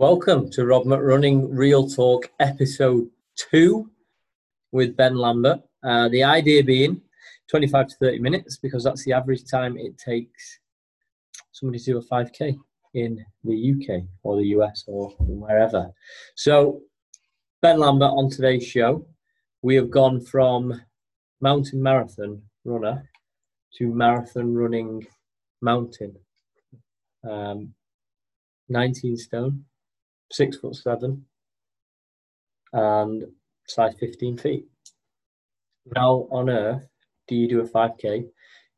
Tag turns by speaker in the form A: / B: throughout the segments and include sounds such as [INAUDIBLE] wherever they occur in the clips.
A: Welcome to Rob McRunning Real Talk episode two with Ben Lambert. Uh, the idea being 25 to 30 minutes because that's the average time it takes somebody to do a 5k in the UK or the US or wherever. So, Ben Lambert on today's show, we have gone from mountain marathon runner to marathon running mountain. Um, 19 stone, six foot seven, and size 15 feet. How on earth do you do a 5k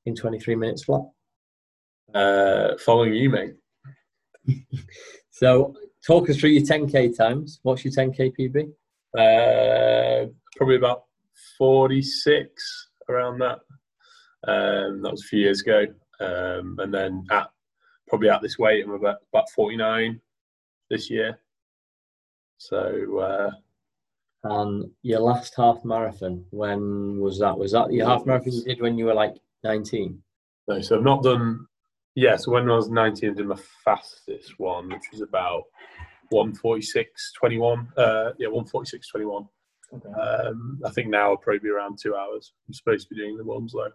A: in 23 minutes flat?
B: Uh, following you, mate. [LAUGHS]
A: so, talk us through your 10k times. What's your 10k PB?
B: Uh, probably about 46 around that. Um, that was a few years ago. Um, and then at probably at this weight, I'm about, about 49 this year. So, uh,
A: and your last half marathon, when was that? Was that your half marathon you did when you were like 19?
B: No, so I've not done. Yeah, so when I was 19, I did my fastest one, which was about 146.21. Uh, yeah, 146.21. Okay. Um, I think now I'll probably be around two hours. I'm supposed to be doing the Wilmslow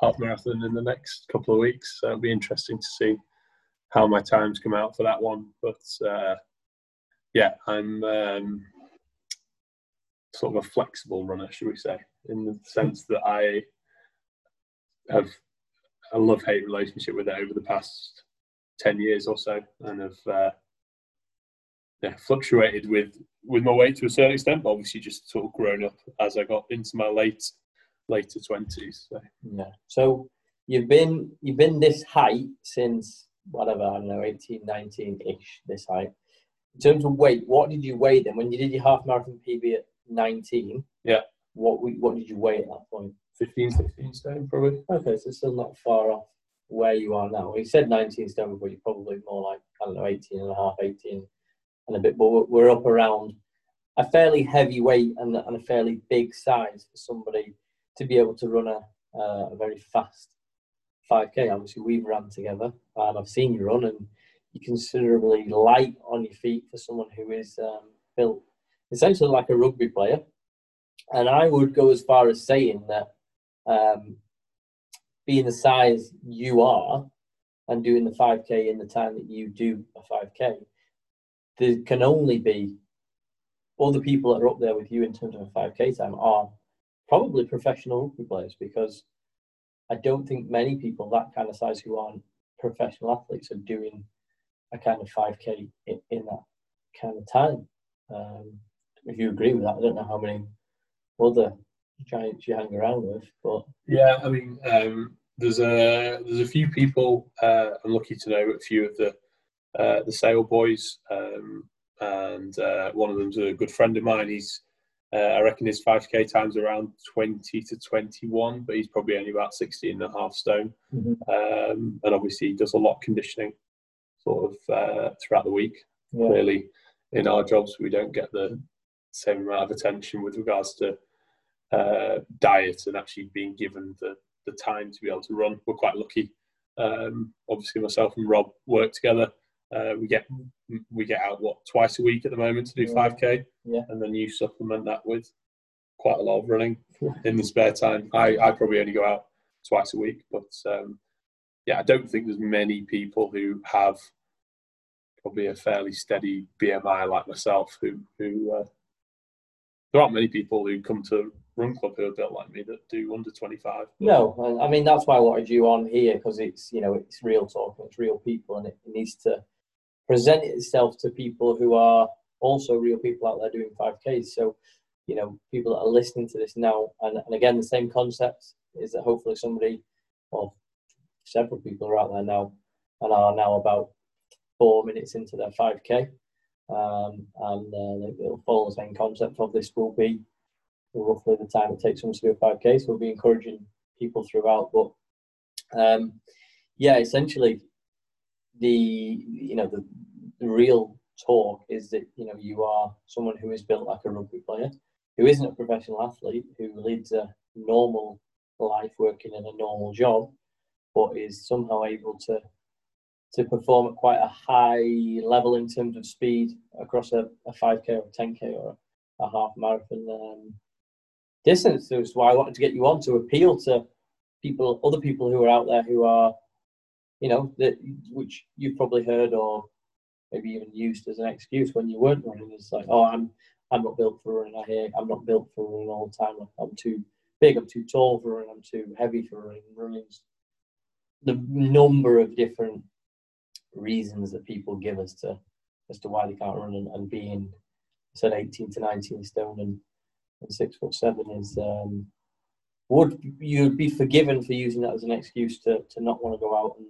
B: half marathon in the next couple of weeks. So it'll be interesting to see how my times come out for that one. But uh, yeah, I'm um, sort of a flexible runner, should we say, in the sense that I have a love hate relationship with it over the past 10 years or so and have uh, yeah, fluctuated with with my weight to a certain extent, but obviously just sort of grown up as I got into my late later twenties. So.
A: Yeah. So you've been you've been this height since whatever I don't know 18, 19 ish. This height. In terms of weight, what did you weigh then when you did your half marathon PB at nineteen?
B: Yeah.
A: What what did you weigh at that point?
B: 15, 16 stone probably.
A: Okay, so still not far off where you are now. You said 19 stone, but you're probably more like I don't know 18 and a half, 18 and a bit, but we're up around a fairly heavy weight and, and a fairly big size for somebody to be able to run a, uh, a very fast 5k. Obviously, we've run together and I've seen you run, and you're considerably light on your feet for someone who is um, built essentially like a rugby player. And I would go as far as saying that um, being the size you are and doing the 5k in the time that you do a 5k, there can only be all the people that are up there with you in terms of a 5k time are probably professional rugby players because I don't think many people that kind of size who aren't professional athletes are doing a kind of 5k in, in that kind of time. Um, if you agree with that, I don't know how many other giants you hang around with, but
B: yeah, I mean, um, there's a there's a few people. Uh, I'm lucky to know a few of the uh, the Sale boys, um, and uh, one of them's a good friend of mine. He's uh, I reckon his 5k time's around 20 to 21, but he's probably only about 16 and a half stone. Mm-hmm. Um, and obviously, he does a lot of conditioning sort of uh, throughout the week. Yeah. Clearly, in our jobs, we don't get the same amount of attention with regards to uh, diet and actually being given the, the time to be able to run. We're quite lucky. Um, obviously, myself and Rob work together. Uh, we get we get out what twice a week at the moment to do five
A: k,
B: yeah, and then you supplement that with quite a lot of running in the spare time. I I probably only go out twice a week, but um, yeah, I don't think there's many people who have probably a fairly steady BMI like myself who who uh, there aren't many people who come to run club who are built like me that do under 25
A: no i mean that's why i wanted you on here because it's you know it's real talk it's real people and it needs to present itself to people who are also real people out there doing 5Ks. So, you know, people that are listening to this now, and, and again, the same concept is that hopefully somebody, well, several people are out there now and are now about four minutes into their 5K. Um, and uh, it'll follow the same concept of this will be roughly the time it takes someone to do a 5K. So we'll be encouraging people throughout. But um, yeah, essentially, the you know the, the real talk is that you know you are someone who is built like a rugby player, who isn't a professional athlete, who leads a normal life working in a normal job, but is somehow able to to perform at quite a high level in terms of speed across a, a 5k or a 10k or a, a half marathon um, distance. So that's why I wanted to get you on to appeal to people, other people who are out there who are, you know, that which you've probably heard or maybe even used as an excuse when you weren't running. It's like, oh, I'm I'm not built for running. I hear I'm not built for running all the time. I'm too big. I'm too tall for running. I'm too heavy for running. Running's the number of different reasons that people give us to as to why they can't run and, and being I said 18 to 19 stone and, and six foot seven is um, would you'd be forgiven for using that as an excuse to, to not want to go out and,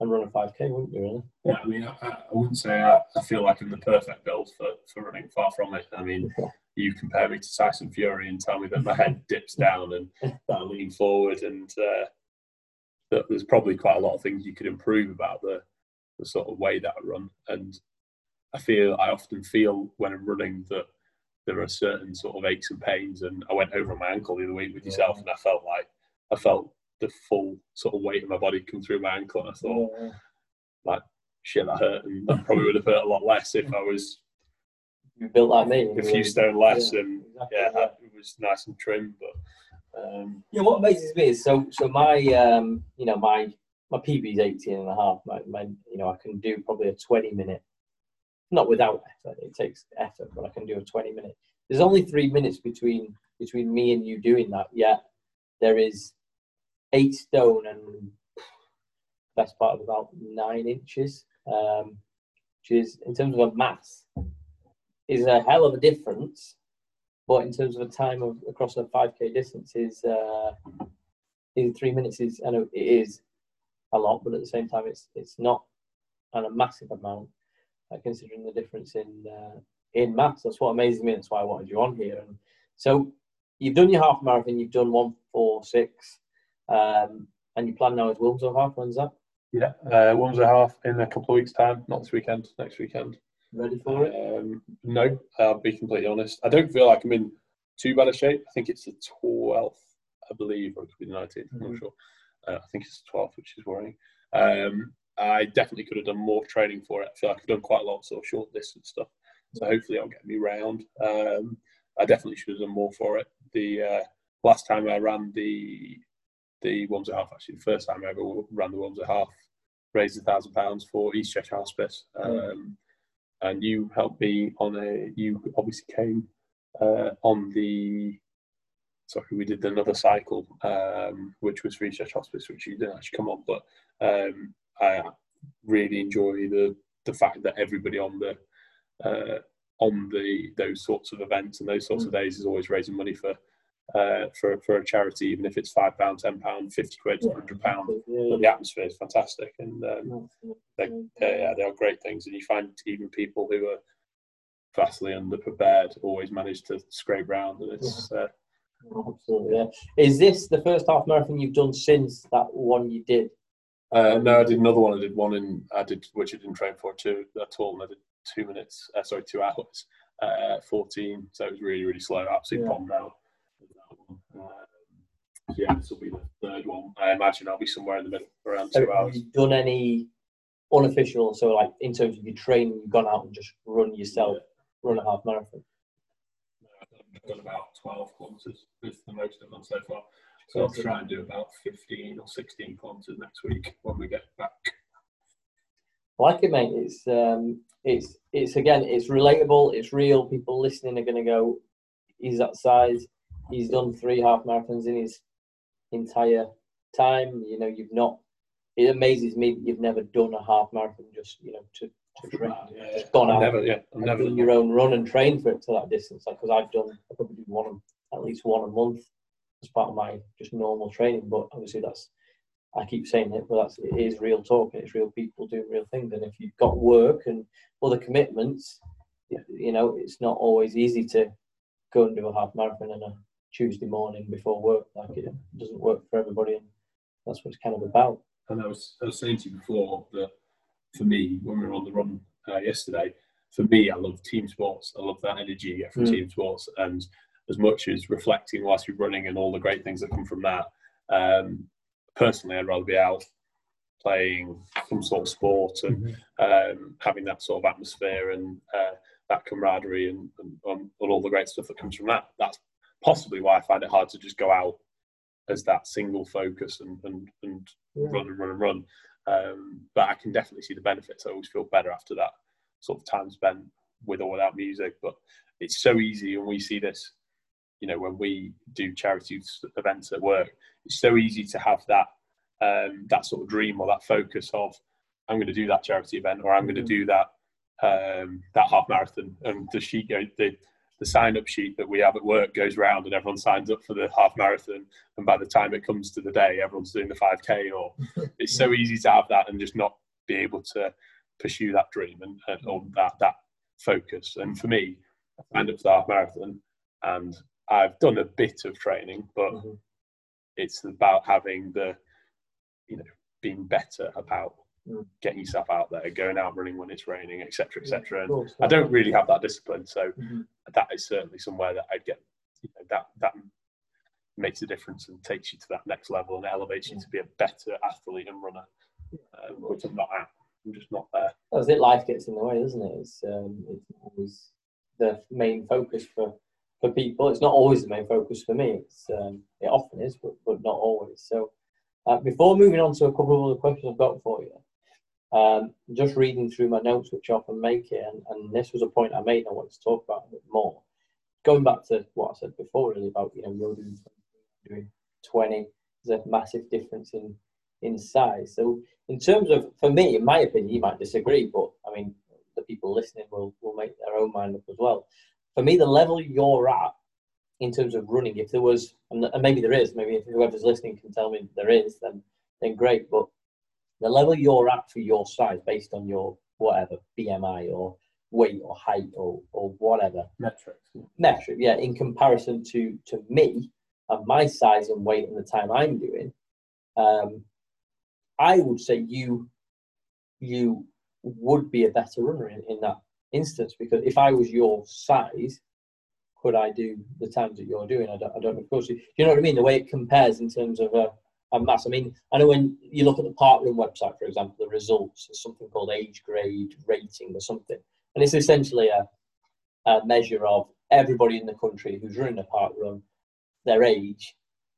A: and run a 5k wouldn't you really?
B: Yeah i mean i, I wouldn't say I, I, feel like i'm the perfect build for, for running. Far from it. I mean you compare me to tyson fury and tell me that my head dips down and [LAUGHS] i lean forward and uh, that there's probably quite a lot of things you could improve about the the sort of way that I run. And I feel I often feel when I'm running that there are certain sort of aches and pains. And I went over my ankle the other week with yourself, and I felt like I felt the full sort of weight of my body come through my ankle, and I thought, yeah. like, shit, that hurt, and that probably would have hurt a lot less if I was.
A: You built like me.
B: A few stone less, yeah, and exactly, yeah, yeah, it was nice and trim. But um,
A: yeah, what amazes me is so so my um, you know my my PB is 18 and a half. My, my, you know, I can do probably a 20 minute, not without effort. It takes effort, but I can do a 20 minute. There's only three minutes between between me and you doing that. Yet there is eight stone and best part of about nine inches, um, which is in terms of a mass is a hell of a difference. But in terms of a time of across a 5k distance is uh, in three minutes is I know it is a lot, but at the same time, it's it's not and a massive amount uh, considering the difference in uh, in maths. That's what amazes me. That's why I wanted you on here. And so you've done your half marathon. You've done one four six, um, and your plan now is Wilmslow half. When's that?
B: Yeah, uh, Wilmslow half in a couple of weeks' time. Not this weekend. Next weekend.
A: Ready for it?
B: Um, no, I'll be completely honest. I don't feel like I'm in too bad a shape. I think it's the twelfth, I believe, or it could be the 19th i I'm not mm-hmm. sure. Uh, I think it's the 12th, which is worrying. Um, I definitely could have done more training for it. I feel like I've done quite a lot of sort of short distance stuff. So hopefully I'll get me round. Um, I definitely should have done more for it. The uh, last time I ran the the ones at half, actually the first time I ever ran the ones at half, raised a thousand pounds for East Cheshire Hospice. Mm. Um, and you helped me on a. You obviously came uh, on the sorry, we did another cycle, um, which was Research Hospice, which you didn't actually come on, but um, I really enjoy the the fact that everybody on the uh, on the those sorts of events and those sorts mm. of days is always raising money for uh, for for a charity, even if it's five pound, ten pound, fifty quid, hundred pound. The atmosphere is fantastic, and um, they, they, yeah, they are great things. And you find even people who are vastly underprepared always manage to scrape round, and it's. Uh,
A: Absolutely. Yeah. Is this the first half marathon you've done since that one you did?
B: Uh, no, I did another one. I did one in I did which I didn't train for too at all, and I did two minutes. Uh, sorry, two hours, uh, fourteen. So it was really really slow. Absolutely yeah. bombed out. Um, yeah, this will be the third one. I imagine I'll be somewhere in the middle, around two hours.
A: Have you done any unofficial? So, like in terms of your training, you've gone out and just run yourself, yeah. run a half marathon.
B: I've done about 12 kilometres. This is the most I've done so far. So I'll try and do about 15 or 16 kilometres next week when we get back.
A: I like it, mate. It's um, it's it's again, it's relatable. It's real. People listening are going to go, he's that size. He's done three half marathons in his entire time. You know, you've not. It amazes me that you've never done a half marathon just you know to to train. Yeah, just gone
B: I've
A: out,
B: never, yeah, I've never
A: done your own run and train for it to that distance. Like because I've done, I probably do one at least one a month as part of my just normal training. But obviously that's, I keep saying it, but that's it is real talk and it's real people doing real things. And if you've got work and other commitments, you know, it's not always easy to go and do a half marathon on a Tuesday morning before work. Like it doesn't work for everybody, and that's what it's kind of about.
B: And I was, I was saying to you before that for me when we were on the run uh, yesterday. For me, I love team sports. I love that energy you get from mm. team sports, and as much as reflecting whilst you're running and all the great things that come from that. Um, personally, I'd rather be out playing some sort of sport and
A: Mm-hmm.
B: um, having that sort of atmosphere and uh, that camaraderie and, and, and all the great stuff that comes from that. That's possibly why I find it hard to just go out as that single focus and, and, and
A: Yeah.
B: run and run and run. Um, but I can definitely see the benefits. I always feel better after that sort of time spent with or without music. But it's so easy, and we see this, you know, when we do charity events at work. It's so easy to have that um, that sort of dream or that focus of I'm going to do that charity event or I'm going to
A: Mhm.
B: do that um, that half marathon, and the sheet go the the sign up sheet that we have at work goes round and everyone signs up for the half marathon and by the time it comes to the day everyone's doing the 5k or [LAUGHS] it's so easy to have that and just not be able to pursue that dream and, and or that that focus and for me i signed up for the half marathon and i've done a bit of training but
A: Mhm.
B: it's about having the you know being better about
A: Mm.
B: getting yourself out there going out running when it's raining etc etc and i don't really have that discipline so
A: Mhm.
B: that is certainly somewhere that I'd get you know, that that makes a difference and takes you to that next level and elevates you to be a better athlete and runner, um, which I'm not at. I'm just not there.
A: That's it. Life gets in the way, doesn't it? It's um, it's always the main focus for for people. It's not always the main focus for me. It's um, it often is, but but not always. So uh, before moving on to a couple of other questions I've got for you, um, just reading through my notes, which I often make it, and, and this was a point I made. I wanted to talk about a bit more. Going back to what I said before, really about you know you're doing doing twenty. There's a massive difference in in size. So in terms of, for me, in my opinion, you might disagree, but I mean, the people listening will, will make their own mind up as well. For me, the level you're at in terms of running, if there was, and and maybe there is, maybe if whoever's listening can tell me there is, then then great. But the level you're at for your size, based on your whatever BMI or weight or height or or whatever
B: Metrics.
A: metric, yeah, in comparison to to me and my size and weight and the time I'm doing, um, I would say you you would be a better runner in, in that instance because if I was your size, could I do the times that you're doing? I don't, I don't know. Of course, you you know what I mean. The way it compares in terms of a, a mass. I mean, I know when you look at the Parkrun website, for example, the results is something called age grade rating or something, and it's essentially a, a measure of everybody in the country who's running a park run, their age,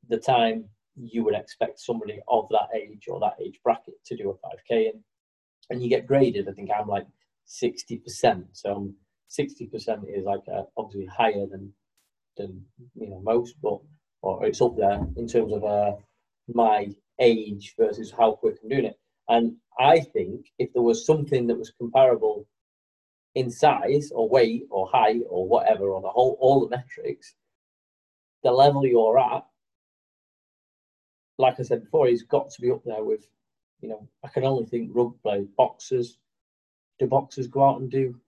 A: the time you would expect somebody of that age or that age bracket to do a 5k in. And you get graded, I think I'm like 60%. So 60% is like uh, obviously higher than, than, you know, most, but, or it's up there in terms of uh, my age versus how quick I'm doing it. And I think if there was something that was comparable in size or weight or height or whatever on the whole all the metrics, the level you're at, like I said before, he's got to be up there with, you know, I can only think rugby boxers. Do boxers go out and do?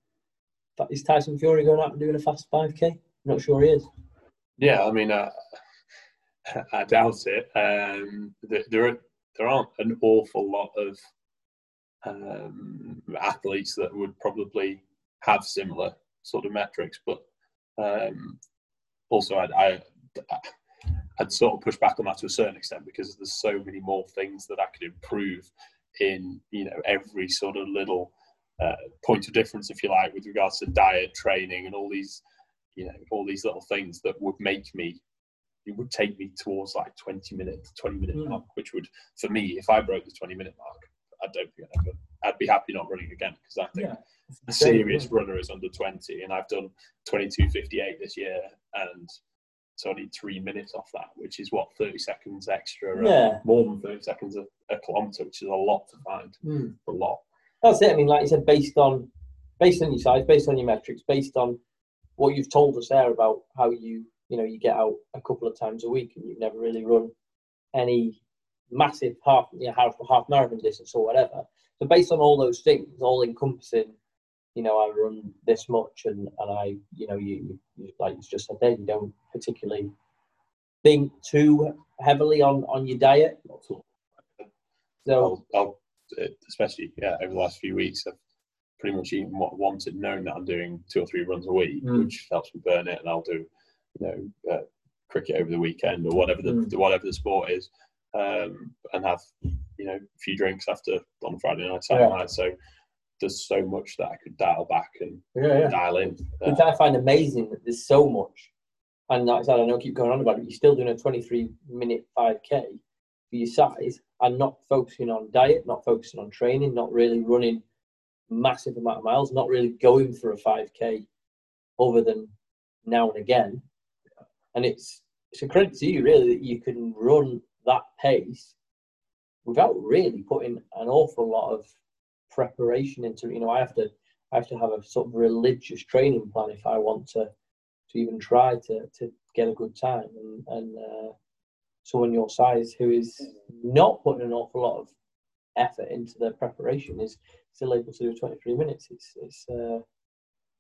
A: Is Tyson Fury going out and doing a fast five k? I'm not sure he is.
B: Yeah, I mean, uh, [LAUGHS] I doubt it. Um, there, are, there aren't an awful lot of um, athletes that would probably have similar sort of metrics, but um, also I, I, I'd sort of push back on that to a certain extent because there's so many more things that I could improve in you know every sort of little uh, point of difference, if you like, with regards to diet, training, and all these you know all these little things that would make me it would take me towards like 20 minute 20 minute
A: Mm.
B: mark which would for me if i broke the 20 minute mark i don't think i'd, ever, I'd be happy not running again because i think a serious runner is under 20 and i've done 22.58 this year and so i need three minutes off that which is what 30 seconds extra uh,
A: Yeah.
B: more than 30 seconds a, a kilometre which is a lot to find
A: Hmm.
B: a lot
A: That's it. I mean, like you said, based on based on your size, based on your metrics, based on what you've told us there about how you you know you get out a couple of times a week and you've never really run any massive half you know, half half marathon distance or whatever. So based on all those things, all encompassing, you know, I run this much and and I you know you, you like you just said there, you don't particularly think too heavily on on your diet.
B: Not.
A: So
B: I'll, I'll uh, especially yeah over the last few weeks I've pretty much eaten what I wanted knowing that I'm doing two or three runs a week
A: Mm.
B: which helps me burn it and I'll do you know uh, cricket over the weekend or whatever the
A: Mm.
B: whatever the sport is um, and have you know a few drinks after on Friday night, Saturday
A: Yeah.
B: night. So there's so much that I could dial back and
A: Yeah, yeah.
B: dial in. Uh,
A: Which I find amazing that there's so much. And like I said, I know I keep going on about it. You're still doing a 23 minute 5K for your size and not focusing on diet, not focusing on training, not really running massive amount of miles, not really going for a 5K other than now and again. And it's it's a credit to you really that you can run that pace without really putting an awful lot of preparation into you know I have to I have to have a sort of religious training plan if I want to to even try to to get a good time. And and uh, someone your size who is not putting an awful lot of effort into their preparation is still able to do 23 minutes. It's it's uh,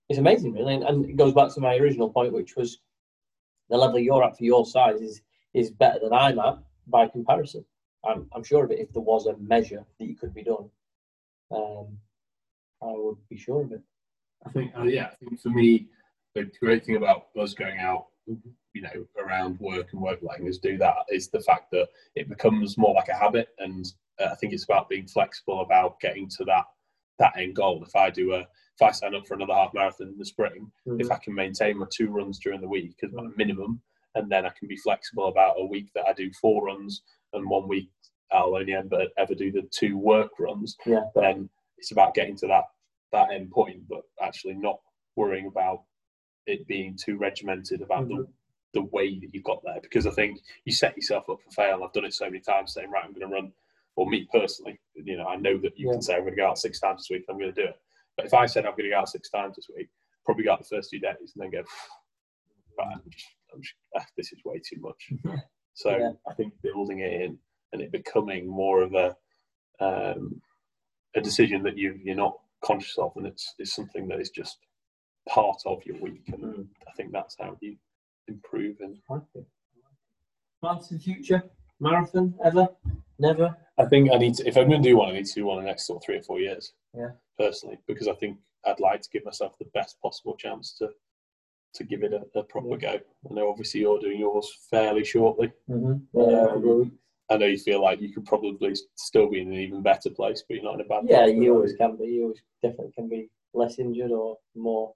A: it's amazing really. And, and it goes back to my original point which was the level you're at for your size is is better than I'm at by comparison. I'm, I'm sure of it if there was a measure that you could be done. Um, I would be sure of it.
B: I think, uh, yeah, I think for me, the great thing about us going out, you know, around work and work letting us do that is the fact that it becomes more like a habit, and uh, I think it's about being flexible about getting to that that end goal. If I do a, if I sign up for another half marathon in the spring, mm-hmm. if I can maintain my two runs during the week as my mm. minimum, and then I can be flexible about a week that I do four runs, and one week I'll only ever ever do the two work runs.
A: Yeah.
B: Then it's about getting to that that end point, but actually not worrying about it being too regimented about the mm-hmm. the way that you got there. Because I think you set yourself up for fail. I've done it so many times, saying right, I'm going to run. Or me personally, you know, I know that you
A: Yeah.
B: can say I'm going to go out six times this week. I'm going to do it. But if I said I'm going to go out six times this week, probably go out the first two days and then go, right, I'm just, I'm just, ah, this is way too much. [LAUGHS] So
A: Yeah.
B: I think building it in and it becoming more of a um, a decision that you you're not conscious of, and it's it's something that is just part of your week, and
A: Mm.
B: I think that's how you improve. And
A: Plans for the future? Marathon ever? Never?
B: I think I need to if I'm going to do one, I need to do one in the next sort of three or four years.
A: Yeah.
B: personally, because I think I'd like to give myself the best possible chance to to give it a, a proper go. I know obviously you're doing yours fairly shortly.
A: Mm-hmm.
B: Um, I know you feel like you could probably still be in an even better place, but you're not in a bad
A: yeah,
B: place.
A: you always can be. You always definitely can be less injured or more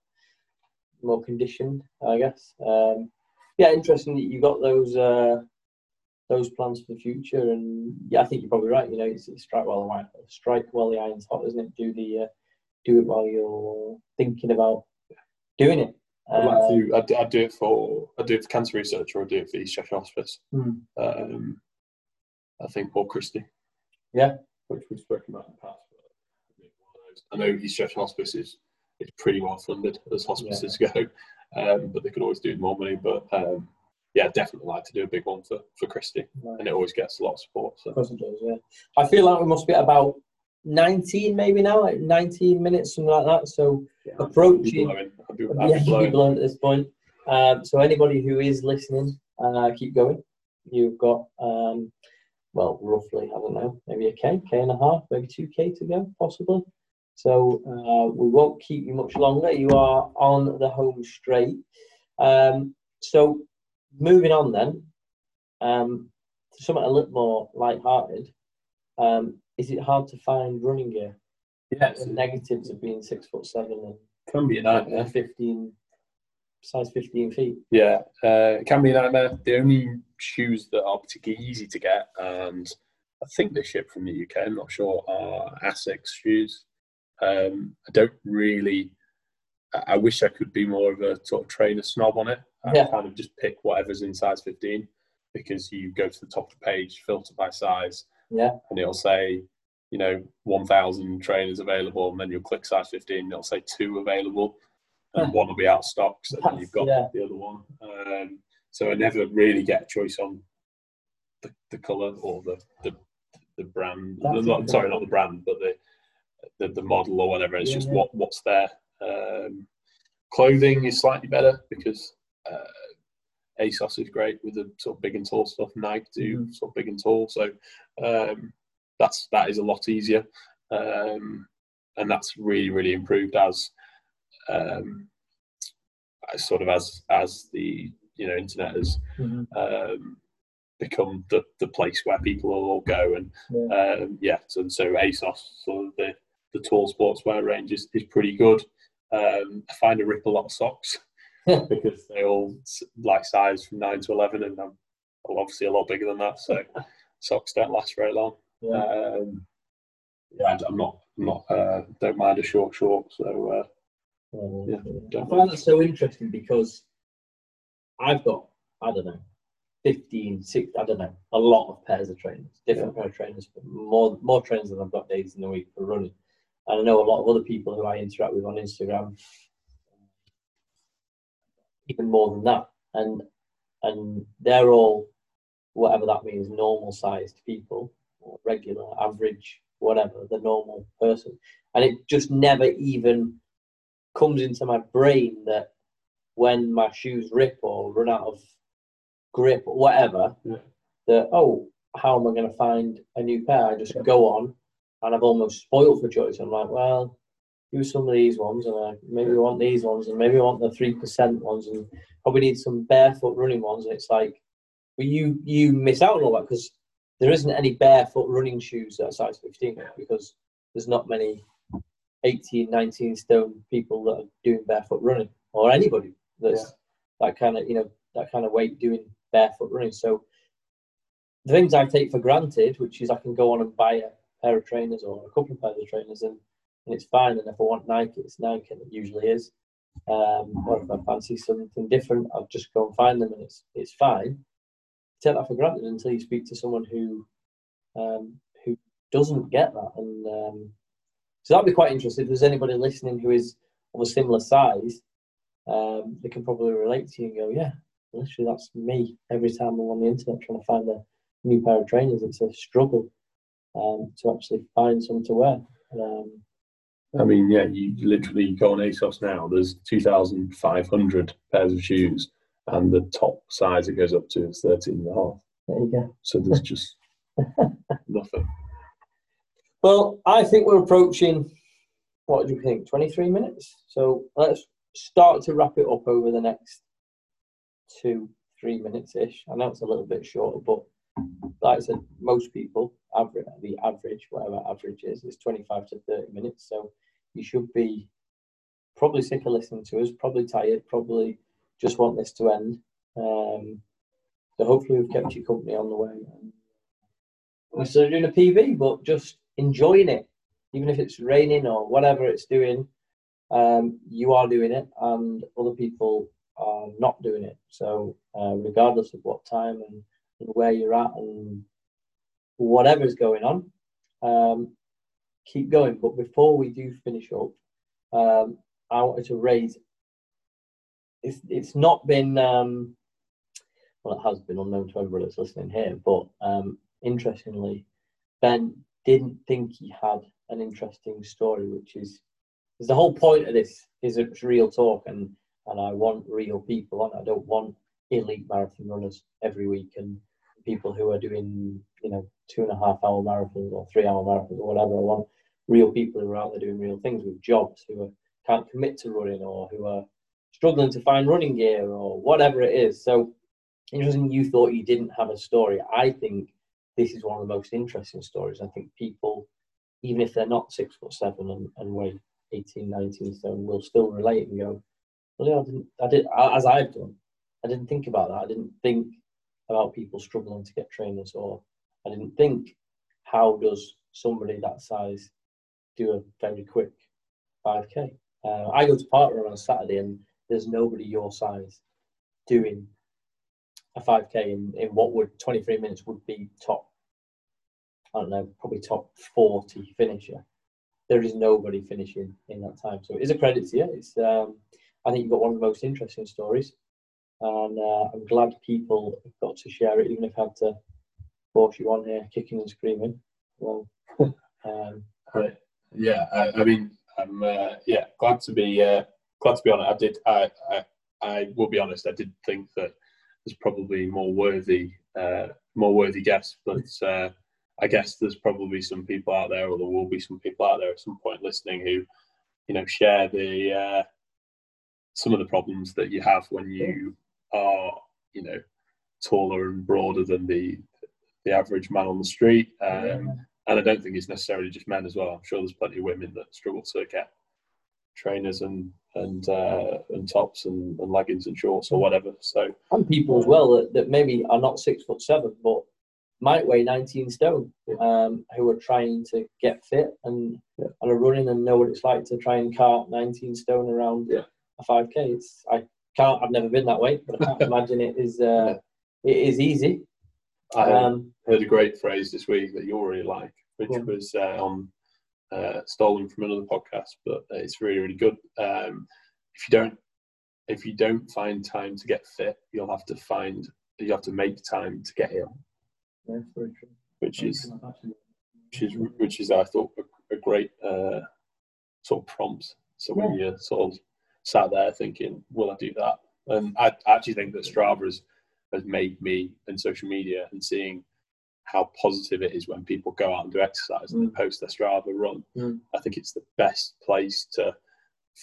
A: more conditioned, I guess. Um, yeah, interesting that you got those uh, those plans for the future, and yeah, I think you're probably right. You know, it's, it's strike while the iron, strike while the iron's hot, isn't it? Do the uh, do it while you're thinking about doing it.
B: I'd like to. I'd, I'd do it for. I'd do it for cancer research, or I'd do it for East Cheshire Hospice.
A: Hmm.
B: Um, I think Paul Christie.
A: Yeah.
B: which we've spoken about in the past. I think one of those- I know East Cheshire Hospice is is pretty well funded as hospices go, um, but they could always do with more money. But um, yeah, I'd definitely like to do a big one for for Christie,
A: Right.
B: and it always gets a lot of support. So
A: Of course it does, yeah. I feel like we must be at about 19 maybe now, like 19 minutes, something like that. So
B: yeah,
A: Approaching-
B: I'd be blowing. I'd be,
A: yeah,
B: be blowing.
A: blown at this point. Um, so anybody who is listening, uh, keep going. You've got, um, well, roughly, I don't know, maybe a K, K and a half, maybe two K to go, possibly. So uh, we won't keep you much longer. You are on the home straight. Um, so moving on then, um, to something a little more light-hearted. Um, is it hard to find running gear?
B: Yeah,
A: The negatives of being six foot seven and
B: can be a nightmare.
A: 15 size 15 feet
B: Yeah, uh, it can be a nightmare. The only shoes that are particularly easy to get, and I think they ship from the UK, I'm not sure, are Asics shoes. Um, I don't really, I wish I could be more of a sort of trainer snob on it. I
A: Yeah.
B: kind of just pick whatever's in size 15 because you go to the top of the page, filter by size,
A: yeah
B: and it'll say, you know, 1,000 trainers available, and then you'll click size 15, and it'll say two available, and one will be out of stock, so then you've got
A: Yeah.
B: the other one. Um, so I never really get a choice on the, the colour or the, the, the brand. Not, sorry, not the brand, but the, the, the model or whatever. It's
A: Yeah,
B: just
A: yeah.
B: what what's there. Um, clothing is slightly better because uh, ASOS is great with the sort of big and tall stuff. Nike do
A: Mhm.
B: sort of big and tall, so um, that's that is a lot easier, um, and that's really really improved as um, as sort of as as the you know internet has
A: Mhm.
B: um, become the, the place where people will all go. And yeah, um, yeah so, so ASOS, sort of the, the tall sportswear range is, is pretty good. Um, I find a rip a lot of socks [LAUGHS] [LAUGHS] because they all like size from nine to eleven, and I'm obviously a lot bigger than that, so [LAUGHS] socks don't last very long. Yeah, um, yeah I'm not, I'm not, uh, don't mind a short short. So uh,
A: yeah, I find that so interesting because I've got I don't know 15, 6, I don't know, a lot of pairs of trainers, different yeah. pair of trainers, but more more trainers than I've got days in the week for running. And I know a lot of other people who I interact with on Instagram, even more than that. And and they're all, whatever that means, normal sized people, or regular, average, whatever, the normal person. And it just never even comes into my brain that when my shoes rip or run out of grip or whatever, yeah. that, oh, how am I going to find a new pair? I just yeah. go on and I've almost spoiled for choice. I'm like, well, use some of these ones, and I maybe want these ones, and maybe want the three percent ones, and probably need some barefoot running ones. And it's like, well, you you miss out on all that because there isn't any barefoot running shoes that are size 15 because there's not many 18, 19 stone people that are doing barefoot running, or anybody that's yeah. that kind of you know that kind of weight doing barefoot running. So the things I take for granted, which is I can go on and buy a pair of trainers or a couple of pairs of trainers and, and it's fine. And if I want Nike, it's Nike, and it usually is. Um, or if I fancy something different, I'll just go and find them and it's it's fine. Take that for granted until you speak to someone who um, who doesn't get that. And um, so that'd be quite interesting. If there's anybody listening who is of a similar size, um, they can probably relate to you and go, yeah, literally that's me every time I'm on the internet trying to find a new pair of trainers. It's a struggle um, to actually find some to wear. Um,
B: I mean, yeah, you literally go on ASOS now. There's 2,500 pairs of shoes, and the top size it goes up to is 13 and a half.
A: There you go.
B: So there's [LAUGHS] just nothing.
A: Well, I think we're approaching. What do you think? 23 minutes. So let's start to wrap it up over the next two, three minutes ish. I know it's a little bit shorter, but like I said, most people, average, the average, whatever average is, is 25 to 30 minutes. So you should be probably sick of listening to us, probably tired, probably just want this to end. Um, so hopefully we've kept you company on the way. We're still doing a PB, but just enjoying it, even if it's raining or whatever it's doing. Um, you are doing it, and other people are not doing it. So uh, regardless of what time and where you're at and whatever's going on, um, keep going. But before we do finish up, um, I wanted to raise. It's it's not been um, well, it has been unknown to everybody that's listening here, but um, interestingly, Ben didn't think he had an interesting story, which is is the whole point of this is it's real talk and and I want real people on. I don't want elite marathon runners every week and people who are doing, you know, two and a half hour marathons or three hour marathons or whatever. I want real people who are out there doing real things with jobs who are, can't commit to running or who are struggling to find running gear or whatever it is. So interesting you thought you didn't have a story. I think this is one of the most interesting stories. I think people, even if they're not six foot seven and, and weigh 18, 19 stone, will still relate and go, well, yeah, I didn't, I did, as I've done, I didn't think about that. I didn't think about people struggling to get trainers, or I didn't think, how does somebody that size do a very quick 5k? Uh, I go to Parkrun on a Saturday, and there's nobody your size doing a 5k in, in what would 23 minutes would be top. I don't know, probably top 40 finisher. There is nobody finishing in that time, so it is a credit to you. It's um, I think you've got one of the most interesting stories and uh, I'm glad people have got to share it, even if I had to force you on here kicking and screaming. Well, [LAUGHS]
B: um, right. yeah, I, I, mean, I'm uh, yeah glad to be uh, glad to be on it. I did. I, I, I will be honest. I did think that there's probably more worthy uh, more worthy guests, but uh, I guess there's probably some people out there, or there will be some people out there at some point listening who, you know, share the uh, some of the problems that you have when you are, you know, taller and broader than the the average man on the street. Um, yeah. And I don't think it's necessarily just men as well. I'm sure there's plenty of women that struggle to get trainers and and uh, and tops and, and, leggings and shorts or whatever. So
A: and people as well that, that maybe are not six foot seven but might weigh 19 stone um, who are trying to get fit and yeah. and are running and know what it's like to try and cart 19 stone around
B: yeah.
A: a 5k. It's, I can't. I've never been that way, but I can't [LAUGHS] imagine it is uh, it is easy.
B: I um, heard a great phrase this week that you really like, which yeah. was uh, on uh, stolen from another podcast, but it's really really good. Um, if you don't if you don't find time to get fit, you'll have to find you have to make time to get ill.
A: Yeah, very true.
B: Which is which is which is I thought a, a great uh, sort of prompt. So when yeah. you're sort of sat there thinking, "Will I do that?" and I actually think that Strava has, has made me and social media and seeing how positive it is when people go out and do exercise and mm. post their Strava run.
A: Mm.
B: I think it's the best place to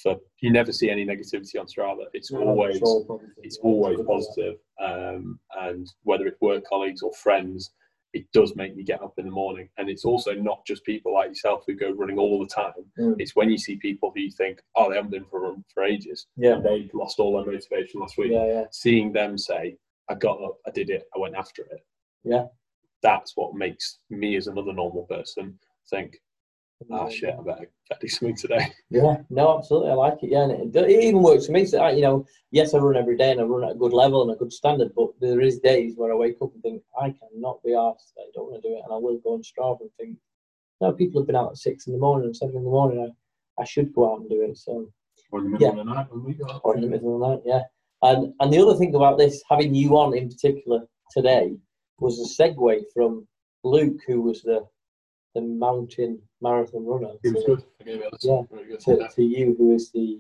B: for you never see any negativity on Strava. It's no, always it's, it's always positive. Um, and whether it's work colleagues or friends, it does make me get up in the morning. And it's also not just people like yourself who go running all the time.
A: Mm.
B: It's when you see people who you think, oh, they haven't been for a run for ages.
A: Yeah.
B: They lost all their motivation last week.
A: Yeah, yeah.
B: Seeing them say, I got up, I did it, I went after it.
A: Yeah
B: that's what makes me as another normal person think, oh, shit, I better, better do something today. [LAUGHS]
A: Yeah, no, absolutely, I like it. Yeah, and it, it even works for me. So, I, you know, yes, I run every day and I run at a good level and a good standard, but there is days where I wake up and think, I cannot be asked. I don't want to do it, and I will go on Strava and think, no, people have been out at six in the morning and seven in the morning. I, I should go out and do it. So,
B: or in the middle yeah. of the night when we go.
A: Or in the middle of the night, yeah. And and the other thing about this, having you on in particular today, was a segue from Luke, who was the the mountain marathon runner.
B: He was to, good.
A: Yeah, good. To, to, you, who is the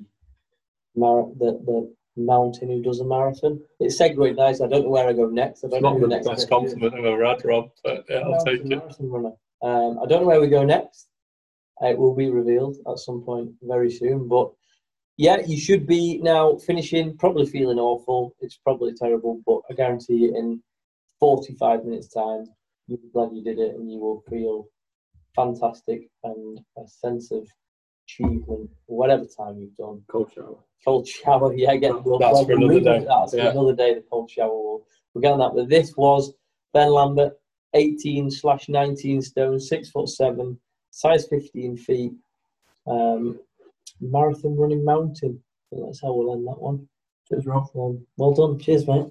A: mar- the the mountain who does a marathon. It segued nice. I don't know where I go next. I don't
B: it's
A: know
B: not the next best compliment I've ever had, Rob, but yeah, I'll take it. Marathon runner.
A: Um, I don't know where we go next. It will be revealed at some point very soon, but yeah, you should be now finishing. Probably feeling awful. It's probably terrible, but I guarantee you, in 45 minutes time, you'll be glad you did it and you will feel fantastic and a sense of achievement, whatever time you've done.
B: Cold shower.
A: Cold shower, yeah, get
B: the blood. That's for another day.
A: That's yeah. another day, the cold shower. We'll, we'll get on that. But this was Ben Lambert, 18 slash 19 stone, 6 foot 7, size 15 feet, um, marathon running mountain. that's how we'll end that one.
B: Cheers, Rob.
A: Um, well done. Cheers, mate.